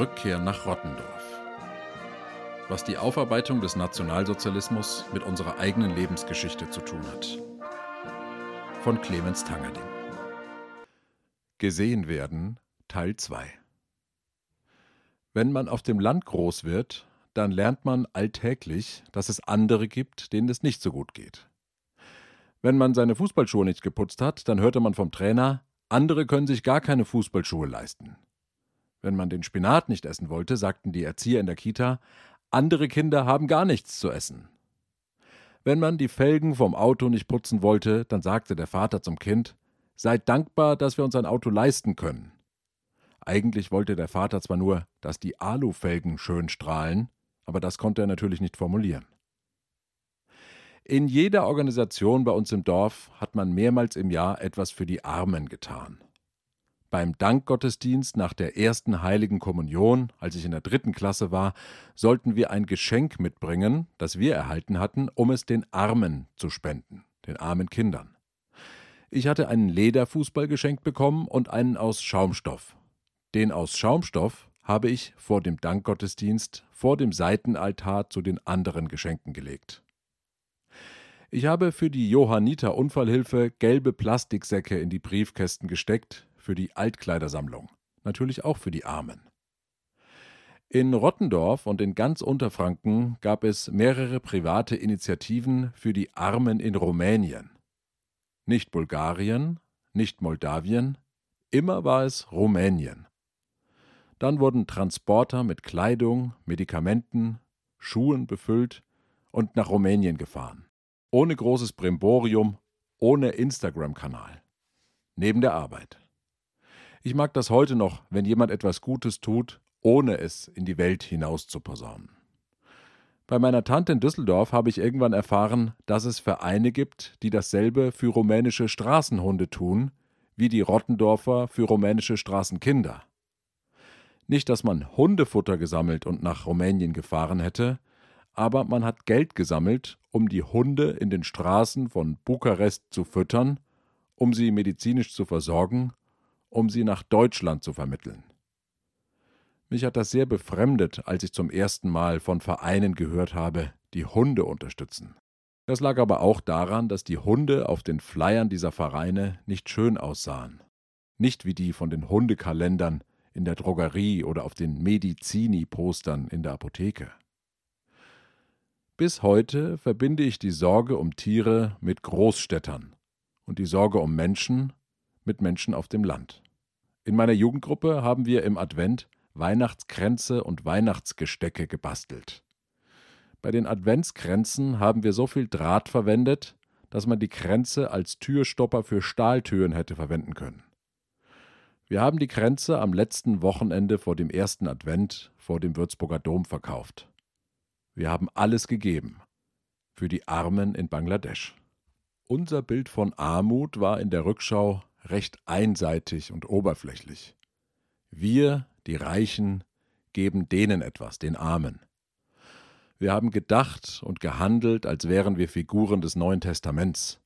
Rückkehr nach Rottendorf. Was die Aufarbeitung des Nationalsozialismus mit unserer eigenen Lebensgeschichte zu tun hat. Von Clemens Tangerding. Gesehen werden Teil 2 Wenn man auf dem Land groß wird, dann lernt man alltäglich, dass es andere gibt, denen es nicht so gut geht. Wenn man seine Fußballschuhe nicht geputzt hat, dann hörte man vom Trainer, andere können sich gar keine Fußballschuhe leisten. Wenn man den Spinat nicht essen wollte, sagten die Erzieher in der Kita, andere Kinder haben gar nichts zu essen. Wenn man die Felgen vom Auto nicht putzen wollte, dann sagte der Vater zum Kind, Seid dankbar, dass wir uns ein Auto leisten können. Eigentlich wollte der Vater zwar nur, dass die Alufelgen schön strahlen, aber das konnte er natürlich nicht formulieren. In jeder Organisation bei uns im Dorf hat man mehrmals im Jahr etwas für die Armen getan. Beim Dankgottesdienst nach der ersten heiligen Kommunion, als ich in der dritten Klasse war, sollten wir ein Geschenk mitbringen, das wir erhalten hatten, um es den Armen zu spenden, den armen Kindern. Ich hatte einen Lederfußball geschenkt bekommen und einen aus Schaumstoff. Den aus Schaumstoff habe ich vor dem Dankgottesdienst vor dem Seitenaltar zu den anderen Geschenken gelegt. Ich habe für die Johanniter Unfallhilfe gelbe Plastiksäcke in die Briefkästen gesteckt, für die Altkleidersammlung, natürlich auch für die Armen. In Rottendorf und in ganz Unterfranken gab es mehrere private Initiativen für die Armen in Rumänien. Nicht Bulgarien, nicht Moldawien, immer war es Rumänien. Dann wurden Transporter mit Kleidung, Medikamenten, Schuhen befüllt und nach Rumänien gefahren. Ohne großes Brimborium, ohne Instagram-Kanal. Neben der Arbeit. Ich mag das heute noch, wenn jemand etwas Gutes tut, ohne es in die Welt hinaus zu posaunen. Bei meiner Tante in Düsseldorf habe ich irgendwann erfahren, dass es Vereine gibt, die dasselbe für rumänische Straßenhunde tun, wie die Rottendorfer für rumänische Straßenkinder. Nicht, dass man Hundefutter gesammelt und nach Rumänien gefahren hätte, aber man hat Geld gesammelt, um die Hunde in den Straßen von Bukarest zu füttern, um sie medizinisch zu versorgen um sie nach Deutschland zu vermitteln. Mich hat das sehr befremdet, als ich zum ersten Mal von Vereinen gehört habe, die Hunde unterstützen. Das lag aber auch daran, dass die Hunde auf den Flyern dieser Vereine nicht schön aussahen. Nicht wie die von den Hundekalendern in der Drogerie oder auf den Medizini-Postern in der Apotheke. Bis heute verbinde ich die Sorge um Tiere mit Großstädtern und die Sorge um Menschen mit Menschen auf dem Land. In meiner Jugendgruppe haben wir im Advent Weihnachtskränze und Weihnachtsgestecke gebastelt. Bei den Adventskränzen haben wir so viel Draht verwendet, dass man die Kränze als Türstopper für Stahltüren hätte verwenden können. Wir haben die Kränze am letzten Wochenende vor dem ersten Advent vor dem Würzburger Dom verkauft. Wir haben alles gegeben für die Armen in Bangladesch. Unser Bild von Armut war in der Rückschau recht einseitig und oberflächlich. Wir, die Reichen, geben denen etwas, den Armen. Wir haben gedacht und gehandelt, als wären wir Figuren des Neuen Testaments.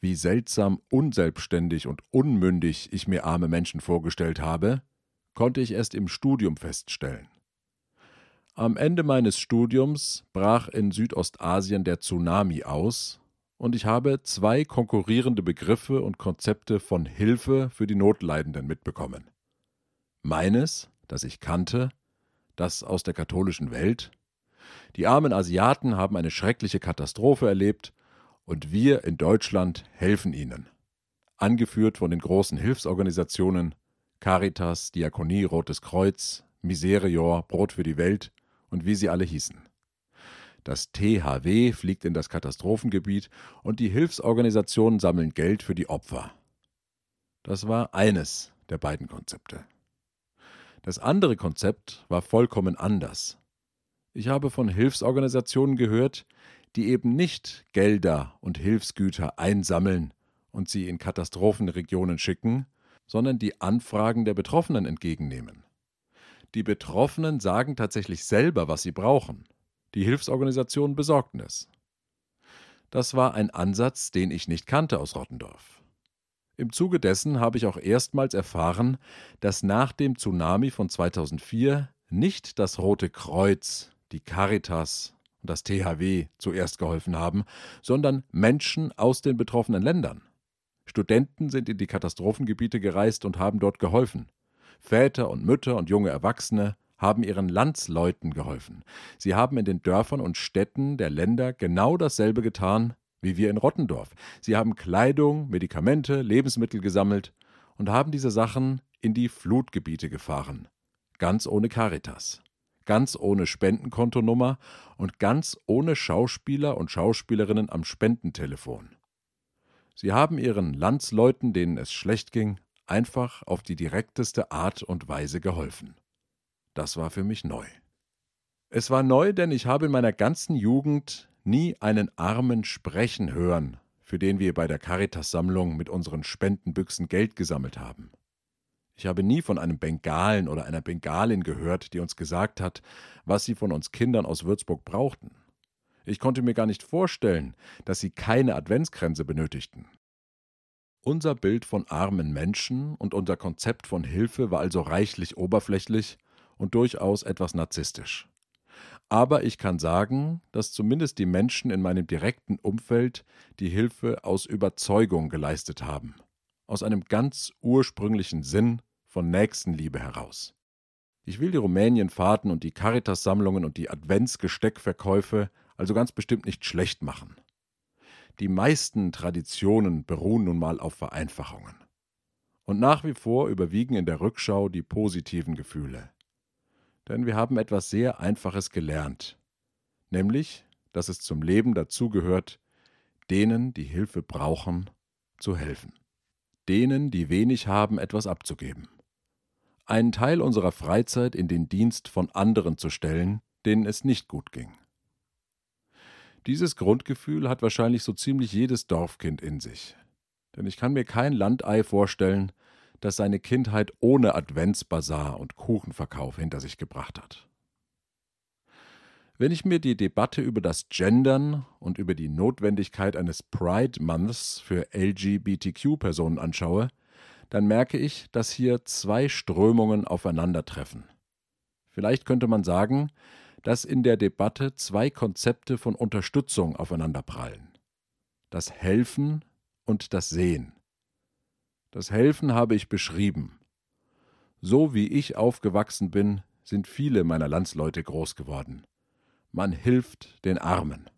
Wie seltsam unselbstständig und unmündig ich mir arme Menschen vorgestellt habe, konnte ich erst im Studium feststellen. Am Ende meines Studiums brach in Südostasien der Tsunami aus, und ich habe zwei konkurrierende Begriffe und Konzepte von Hilfe für die Notleidenden mitbekommen. Meines, das ich kannte, das aus der katholischen Welt. Die armen Asiaten haben eine schreckliche Katastrophe erlebt und wir in Deutschland helfen ihnen. Angeführt von den großen Hilfsorganisationen Caritas, Diakonie, Rotes Kreuz, Miserior, Brot für die Welt und wie sie alle hießen. Das THW fliegt in das Katastrophengebiet und die Hilfsorganisationen sammeln Geld für die Opfer. Das war eines der beiden Konzepte. Das andere Konzept war vollkommen anders. Ich habe von Hilfsorganisationen gehört, die eben nicht Gelder und Hilfsgüter einsammeln und sie in Katastrophenregionen schicken, sondern die Anfragen der Betroffenen entgegennehmen. Die Betroffenen sagen tatsächlich selber, was sie brauchen die Hilfsorganisation besorgten es. Das war ein Ansatz, den ich nicht kannte aus Rottendorf. Im Zuge dessen habe ich auch erstmals erfahren, dass nach dem Tsunami von 2004 nicht das Rote Kreuz, die Caritas und das THW zuerst geholfen haben, sondern Menschen aus den betroffenen Ländern. Studenten sind in die Katastrophengebiete gereist und haben dort geholfen. Väter und Mütter und junge Erwachsene haben ihren Landsleuten geholfen. Sie haben in den Dörfern und Städten der Länder genau dasselbe getan wie wir in Rottendorf. Sie haben Kleidung, Medikamente, Lebensmittel gesammelt und haben diese Sachen in die Flutgebiete gefahren. Ganz ohne Caritas, ganz ohne Spendenkontonummer und ganz ohne Schauspieler und Schauspielerinnen am Spendentelefon. Sie haben ihren Landsleuten, denen es schlecht ging, einfach auf die direkteste Art und Weise geholfen. Das war für mich neu. Es war neu, denn ich habe in meiner ganzen Jugend nie einen Armen sprechen hören, für den wir bei der Caritas-Sammlung mit unseren Spendenbüchsen Geld gesammelt haben. Ich habe nie von einem Bengalen oder einer Bengalin gehört, die uns gesagt hat, was sie von uns Kindern aus Würzburg brauchten. Ich konnte mir gar nicht vorstellen, dass sie keine Adventskränze benötigten. Unser Bild von armen Menschen und unser Konzept von Hilfe war also reichlich oberflächlich und durchaus etwas narzisstisch. Aber ich kann sagen, dass zumindest die Menschen in meinem direkten Umfeld die Hilfe aus Überzeugung geleistet haben, aus einem ganz ursprünglichen Sinn von Nächstenliebe heraus. Ich will die Rumänienfahrten und die Caritas-Sammlungen und die Adventsgesteckverkäufe also ganz bestimmt nicht schlecht machen. Die meisten Traditionen beruhen nun mal auf Vereinfachungen. Und nach wie vor überwiegen in der Rückschau die positiven Gefühle. Denn wir haben etwas sehr Einfaches gelernt, nämlich, dass es zum Leben dazugehört, denen, die Hilfe brauchen, zu helfen. Denen, die wenig haben, etwas abzugeben. Einen Teil unserer Freizeit in den Dienst von anderen zu stellen, denen es nicht gut ging. Dieses Grundgefühl hat wahrscheinlich so ziemlich jedes Dorfkind in sich. Denn ich kann mir kein Landei vorstellen, das seine Kindheit ohne Adventsbasar und Kuchenverkauf hinter sich gebracht hat. Wenn ich mir die Debatte über das Gendern und über die Notwendigkeit eines Pride Months für LGBTQ-Personen anschaue, dann merke ich, dass hier zwei Strömungen aufeinandertreffen. Vielleicht könnte man sagen, dass in der Debatte zwei Konzepte von Unterstützung aufeinanderprallen. Das Helfen und das Sehen. Das Helfen habe ich beschrieben. So wie ich aufgewachsen bin, sind viele meiner Landsleute groß geworden. Man hilft den Armen.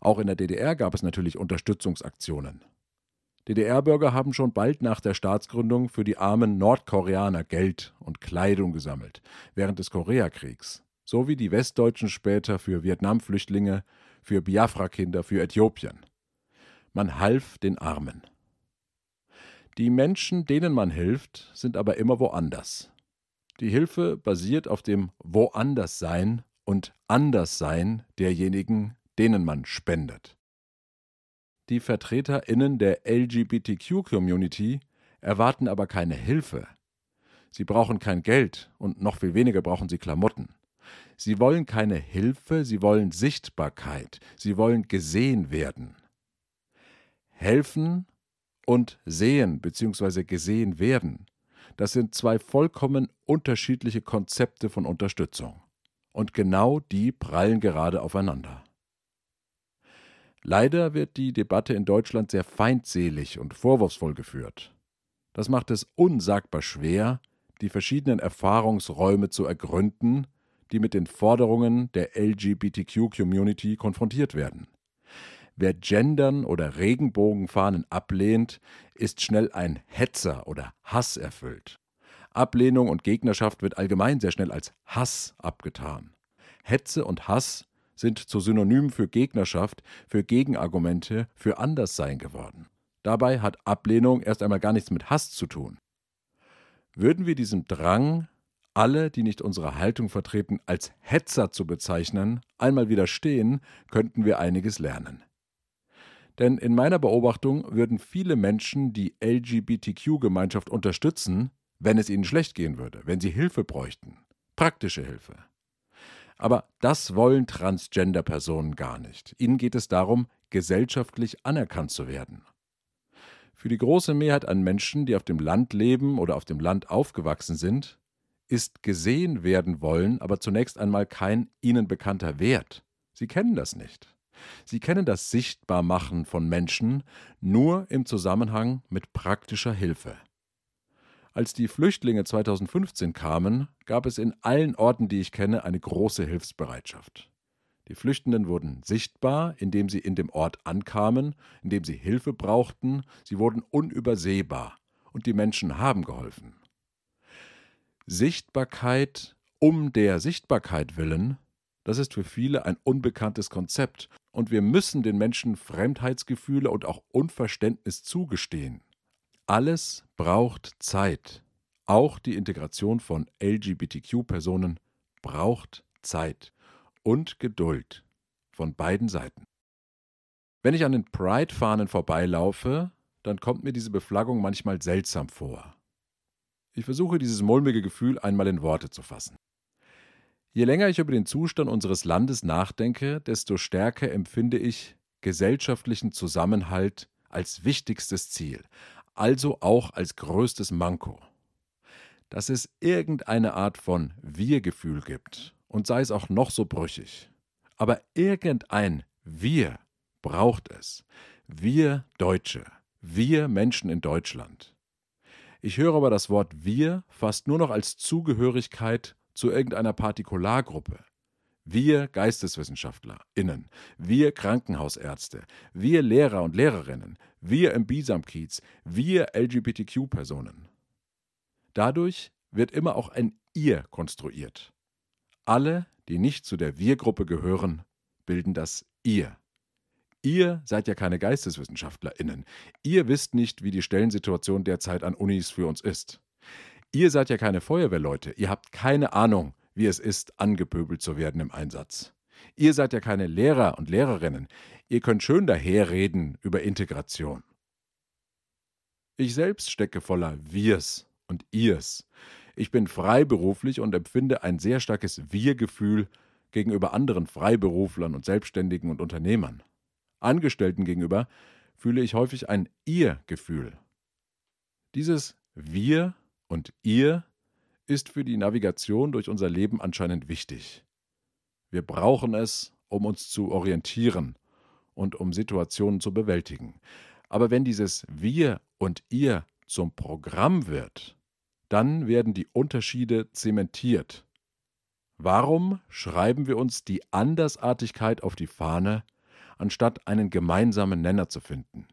Auch in der DDR gab es natürlich Unterstützungsaktionen. DDR-Bürger haben schon bald nach der Staatsgründung für die armen Nordkoreaner Geld und Kleidung gesammelt, während des Koreakriegs so wie die Westdeutschen später für Vietnamflüchtlinge, für Biafra-Kinder, für Äthiopien. Man half den Armen. Die Menschen, denen man hilft, sind aber immer woanders. Die Hilfe basiert auf dem Woanderssein und Anderssein derjenigen, denen man spendet. Die VertreterInnen der LGBTQ-Community erwarten aber keine Hilfe. Sie brauchen kein Geld und noch viel weniger brauchen sie Klamotten. Sie wollen keine Hilfe, sie wollen Sichtbarkeit, sie wollen gesehen werden. Helfen und sehen bzw. gesehen werden, das sind zwei vollkommen unterschiedliche Konzepte von Unterstützung. Und genau die prallen gerade aufeinander. Leider wird die Debatte in Deutschland sehr feindselig und vorwurfsvoll geführt. Das macht es unsagbar schwer, die verschiedenen Erfahrungsräume zu ergründen die mit den Forderungen der LGBTQ-Community konfrontiert werden. Wer Gendern oder Regenbogenfahnen ablehnt, ist schnell ein Hetzer oder Hass erfüllt. Ablehnung und Gegnerschaft wird allgemein sehr schnell als Hass abgetan. Hetze und Hass sind zu Synonymen für Gegnerschaft, für Gegenargumente, für Anderssein geworden. Dabei hat Ablehnung erst einmal gar nichts mit Hass zu tun. Würden wir diesem Drang alle, die nicht unsere Haltung vertreten, als Hetzer zu bezeichnen, einmal widerstehen, könnten wir einiges lernen. Denn in meiner Beobachtung würden viele Menschen die LGBTQ-Gemeinschaft unterstützen, wenn es ihnen schlecht gehen würde, wenn sie Hilfe bräuchten, praktische Hilfe. Aber das wollen Transgender-Personen gar nicht. Ihnen geht es darum, gesellschaftlich anerkannt zu werden. Für die große Mehrheit an Menschen, die auf dem Land leben oder auf dem Land aufgewachsen sind, ist gesehen werden wollen aber zunächst einmal kein ihnen bekannter Wert. Sie kennen das nicht. Sie kennen das Sichtbarmachen von Menschen nur im Zusammenhang mit praktischer Hilfe. Als die Flüchtlinge 2015 kamen, gab es in allen Orten, die ich kenne, eine große Hilfsbereitschaft. Die Flüchtenden wurden sichtbar, indem sie in dem Ort ankamen, indem sie Hilfe brauchten, sie wurden unübersehbar, und die Menschen haben geholfen. Sichtbarkeit um der Sichtbarkeit willen, das ist für viele ein unbekanntes Konzept, und wir müssen den Menschen Fremdheitsgefühle und auch Unverständnis zugestehen. Alles braucht Zeit. Auch die Integration von LGBTQ-Personen braucht Zeit und Geduld von beiden Seiten. Wenn ich an den Pride-Fahnen vorbeilaufe, dann kommt mir diese Beflaggung manchmal seltsam vor. Ich versuche dieses mulmige Gefühl einmal in Worte zu fassen. Je länger ich über den Zustand unseres Landes nachdenke, desto stärker empfinde ich gesellschaftlichen Zusammenhalt als wichtigstes Ziel, also auch als größtes Manko. Dass es irgendeine Art von Wir-Gefühl gibt, und sei es auch noch so brüchig. Aber irgendein Wir braucht es. Wir Deutsche, wir Menschen in Deutschland. Ich höre aber das Wort wir fast nur noch als Zugehörigkeit zu irgendeiner Partikulargruppe. Wir GeisteswissenschaftlerInnen, wir Krankenhausärzte, wir Lehrer und Lehrerinnen, wir im Bisamkiez, wir LGBTQ-Personen. Dadurch wird immer auch ein Ihr konstruiert. Alle, die nicht zu der Wir-Gruppe gehören, bilden das Ihr. Ihr seid ja keine GeisteswissenschaftlerInnen. Ihr wisst nicht, wie die Stellensituation derzeit an Unis für uns ist. Ihr seid ja keine Feuerwehrleute. Ihr habt keine Ahnung, wie es ist, angepöbelt zu werden im Einsatz. Ihr seid ja keine Lehrer und Lehrerinnen. Ihr könnt schön daherreden über Integration. Ich selbst stecke voller Wirs und Ihrs. Ich bin freiberuflich und empfinde ein sehr starkes Wir-Gefühl gegenüber anderen Freiberuflern und Selbstständigen und Unternehmern. Angestellten gegenüber fühle ich häufig ein Ihr-Gefühl. Dieses Wir und ihr ist für die Navigation durch unser Leben anscheinend wichtig. Wir brauchen es, um uns zu orientieren und um Situationen zu bewältigen. Aber wenn dieses Wir und ihr zum Programm wird, dann werden die Unterschiede zementiert. Warum schreiben wir uns die Andersartigkeit auf die Fahne, anstatt einen gemeinsamen Nenner zu finden?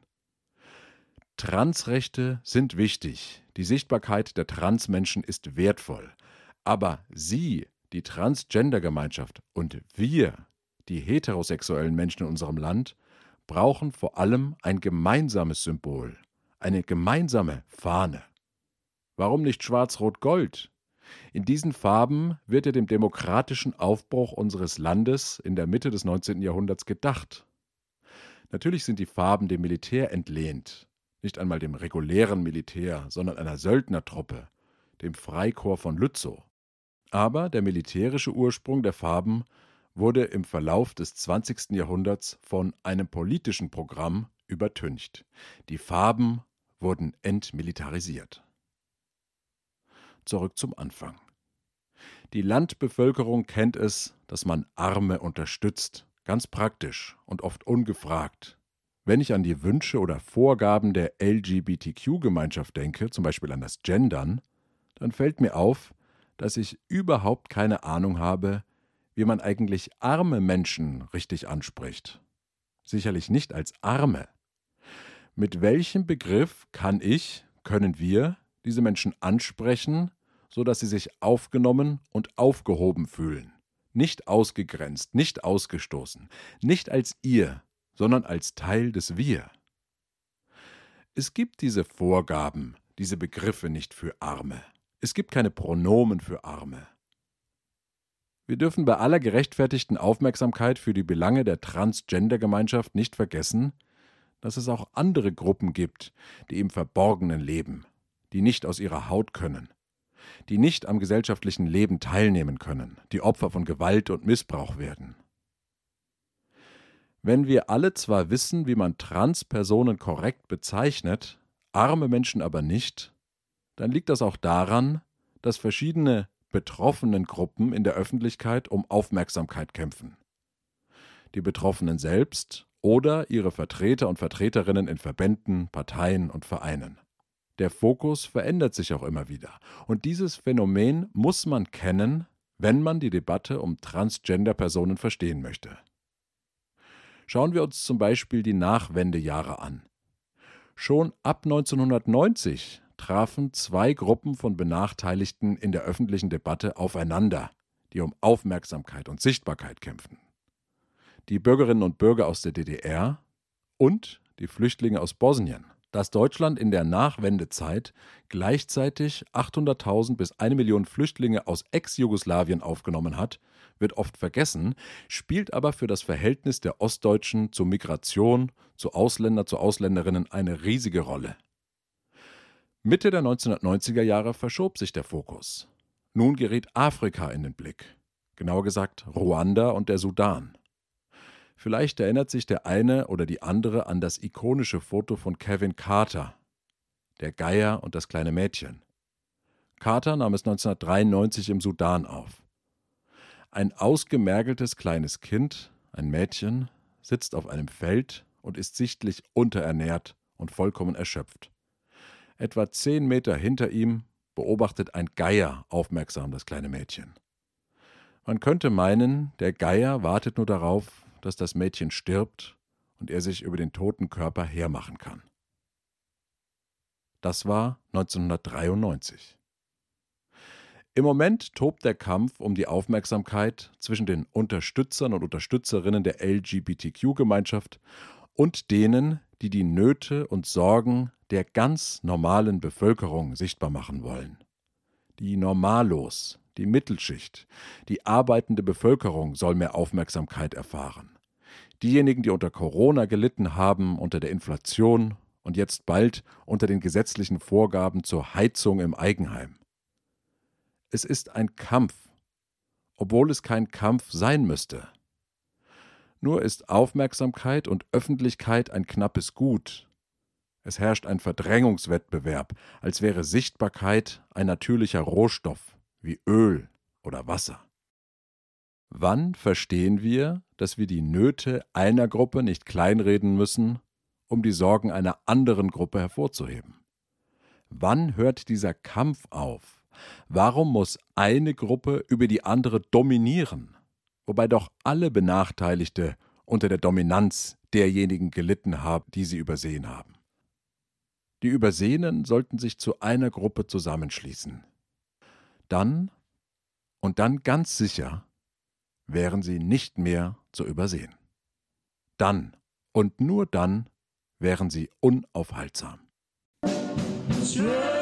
Transrechte sind wichtig. Die Sichtbarkeit der Transmenschen ist wertvoll. Aber Sie, die Transgender-Gemeinschaft und wir, die heterosexuellen Menschen in unserem Land, brauchen vor allem ein gemeinsames Symbol, eine gemeinsame Fahne. Warum nicht Schwarz-Rot-Gold? In diesen Farben wird ja dem demokratischen Aufbruch unseres Landes in der Mitte des 19. Jahrhunderts gedacht. Natürlich sind die Farben dem Militär entlehnt, nicht einmal dem regulären Militär, sondern einer Söldnertruppe, dem Freikorps von Lützow. Aber der militärische Ursprung der Farben wurde im Verlauf des 20. Jahrhunderts von einem politischen Programm übertüncht. Die Farben wurden entmilitarisiert. Zurück zum Anfang. Die Landbevölkerung kennt es, dass man Arme unterstützt, ganz praktisch und oft ungefragt, wenn ich an die Wünsche oder Vorgaben der LGBTQ-Gemeinschaft denke, zum Beispiel an das Gendern, dann fällt mir auf, dass ich überhaupt keine Ahnung habe, wie man eigentlich arme Menschen richtig anspricht. Sicherlich nicht als arme. Mit welchem Begriff kann ich, können wir diese Menschen ansprechen, so dass sie sich aufgenommen und aufgehoben fühlen? Nicht ausgegrenzt, nicht ausgestoßen, nicht als ihr, sondern als Teil des Wir. Es gibt diese Vorgaben, diese Begriffe nicht für Arme. Es gibt keine Pronomen für Arme. Wir dürfen bei aller gerechtfertigten Aufmerksamkeit für die Belange der Transgender-Gemeinschaft nicht vergessen, dass es auch andere Gruppen gibt, die im Verborgenen leben, die nicht aus ihrer Haut können. Die nicht am gesellschaftlichen Leben teilnehmen können, die Opfer von Gewalt und Missbrauch werden. Wenn wir alle zwar wissen, wie man Transpersonen korrekt bezeichnet, arme Menschen aber nicht, dann liegt das auch daran, dass verschiedene betroffenen Gruppen in der Öffentlichkeit um Aufmerksamkeit kämpfen. Die Betroffenen selbst oder ihre Vertreter und Vertreterinnen in Verbänden, Parteien und Vereinen. Der Fokus verändert sich auch immer wieder. Und dieses Phänomen muss man kennen, wenn man die Debatte um Transgender-Personen verstehen möchte. Schauen wir uns zum Beispiel die Nachwendejahre an. Schon ab 1990 trafen zwei Gruppen von Benachteiligten in der öffentlichen Debatte aufeinander, die um Aufmerksamkeit und Sichtbarkeit kämpften. Die Bürgerinnen und Bürger aus der DDR und die Flüchtlinge aus Bosnien dass Deutschland in der Nachwendezeit gleichzeitig 800.000 bis eine Million Flüchtlinge aus Ex-Jugoslawien aufgenommen hat, wird oft vergessen, spielt aber für das Verhältnis der Ostdeutschen zur Migration, zu Ausländer, zu Ausländerinnen eine riesige Rolle. Mitte der 1990er Jahre verschob sich der Fokus. Nun gerät Afrika in den Blick, genauer gesagt Ruanda und der Sudan. Vielleicht erinnert sich der eine oder die andere an das ikonische Foto von Kevin Carter, der Geier und das kleine Mädchen. Carter nahm es 1993 im Sudan auf. Ein ausgemergeltes kleines Kind, ein Mädchen, sitzt auf einem Feld und ist sichtlich unterernährt und vollkommen erschöpft. Etwa zehn Meter hinter ihm beobachtet ein Geier aufmerksam das kleine Mädchen. Man könnte meinen, der Geier wartet nur darauf, dass das Mädchen stirbt und er sich über den toten Körper hermachen kann. Das war 1993. Im Moment tobt der Kampf um die Aufmerksamkeit zwischen den Unterstützern und Unterstützerinnen der LGBTQ-Gemeinschaft und denen, die die Nöte und Sorgen der ganz normalen Bevölkerung sichtbar machen wollen. Die Normalos, die Mittelschicht, die arbeitende Bevölkerung soll mehr Aufmerksamkeit erfahren. Diejenigen, die unter Corona gelitten haben, unter der Inflation und jetzt bald unter den gesetzlichen Vorgaben zur Heizung im Eigenheim. Es ist ein Kampf, obwohl es kein Kampf sein müsste. Nur ist Aufmerksamkeit und Öffentlichkeit ein knappes Gut. Es herrscht ein Verdrängungswettbewerb, als wäre Sichtbarkeit ein natürlicher Rohstoff wie Öl oder Wasser. Wann verstehen wir, dass wir die Nöte einer Gruppe nicht kleinreden müssen, um die Sorgen einer anderen Gruppe hervorzuheben? Wann hört dieser Kampf auf? Warum muss eine Gruppe über die andere dominieren, wobei doch alle Benachteiligte unter der Dominanz derjenigen gelitten haben, die sie übersehen haben? Die Übersehenen sollten sich zu einer Gruppe zusammenschließen, dann und dann ganz sicher wären sie nicht mehr zu übersehen. Dann und nur dann wären sie unaufhaltsam. Sure.